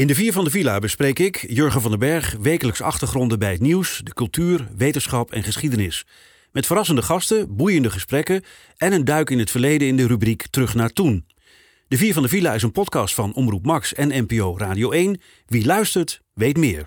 In de Vier van de Villa bespreek ik, Jurgen van den Berg, wekelijks achtergronden bij het nieuws, de cultuur, wetenschap en geschiedenis. Met verrassende gasten, boeiende gesprekken en een duik in het verleden in de rubriek Terug naar Toen. De Vier van de Villa is een podcast van Omroep Max en NPO Radio 1. Wie luistert, weet meer.